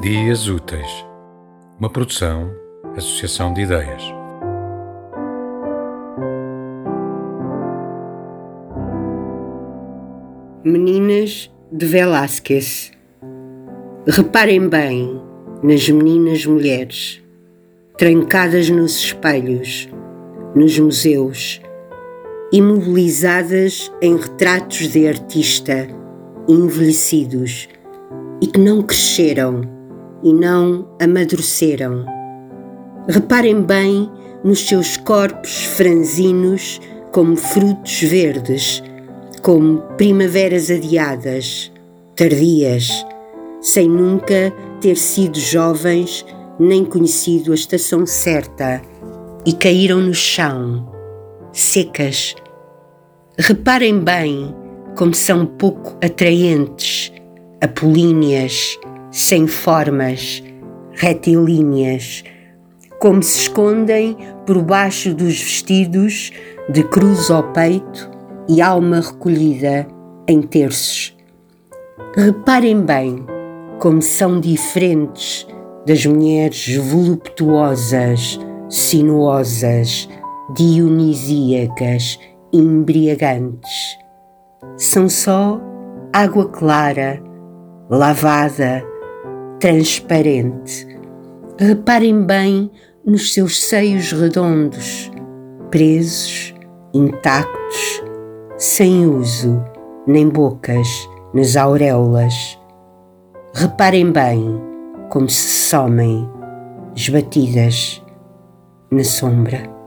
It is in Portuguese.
Dias Úteis, uma produção, associação de ideias. Meninas de Velázquez. Reparem bem nas meninas mulheres, trancadas nos espelhos, nos museus, imobilizadas em retratos de artista, envelhecidos e que não cresceram e não amadureceram. Reparem bem nos seus corpos franzinos como frutos verdes, como primaveras adiadas, tardias, sem nunca ter sido jovens nem conhecido a estação certa e caíram no chão, secas. Reparem bem como são pouco atraentes, apolíneas, sem formas, retilíneas, como se escondem por baixo dos vestidos de cruz ao peito e alma recolhida em terços. Reparem bem como são diferentes das mulheres voluptuosas, sinuosas, dionisíacas, embriagantes. São só água clara, lavada, transparente. Reparem bem nos seus seios redondos, presos, intactos, sem uso, nem bocas nas auréolas. Reparem bem como se somem, esbatidas na sombra.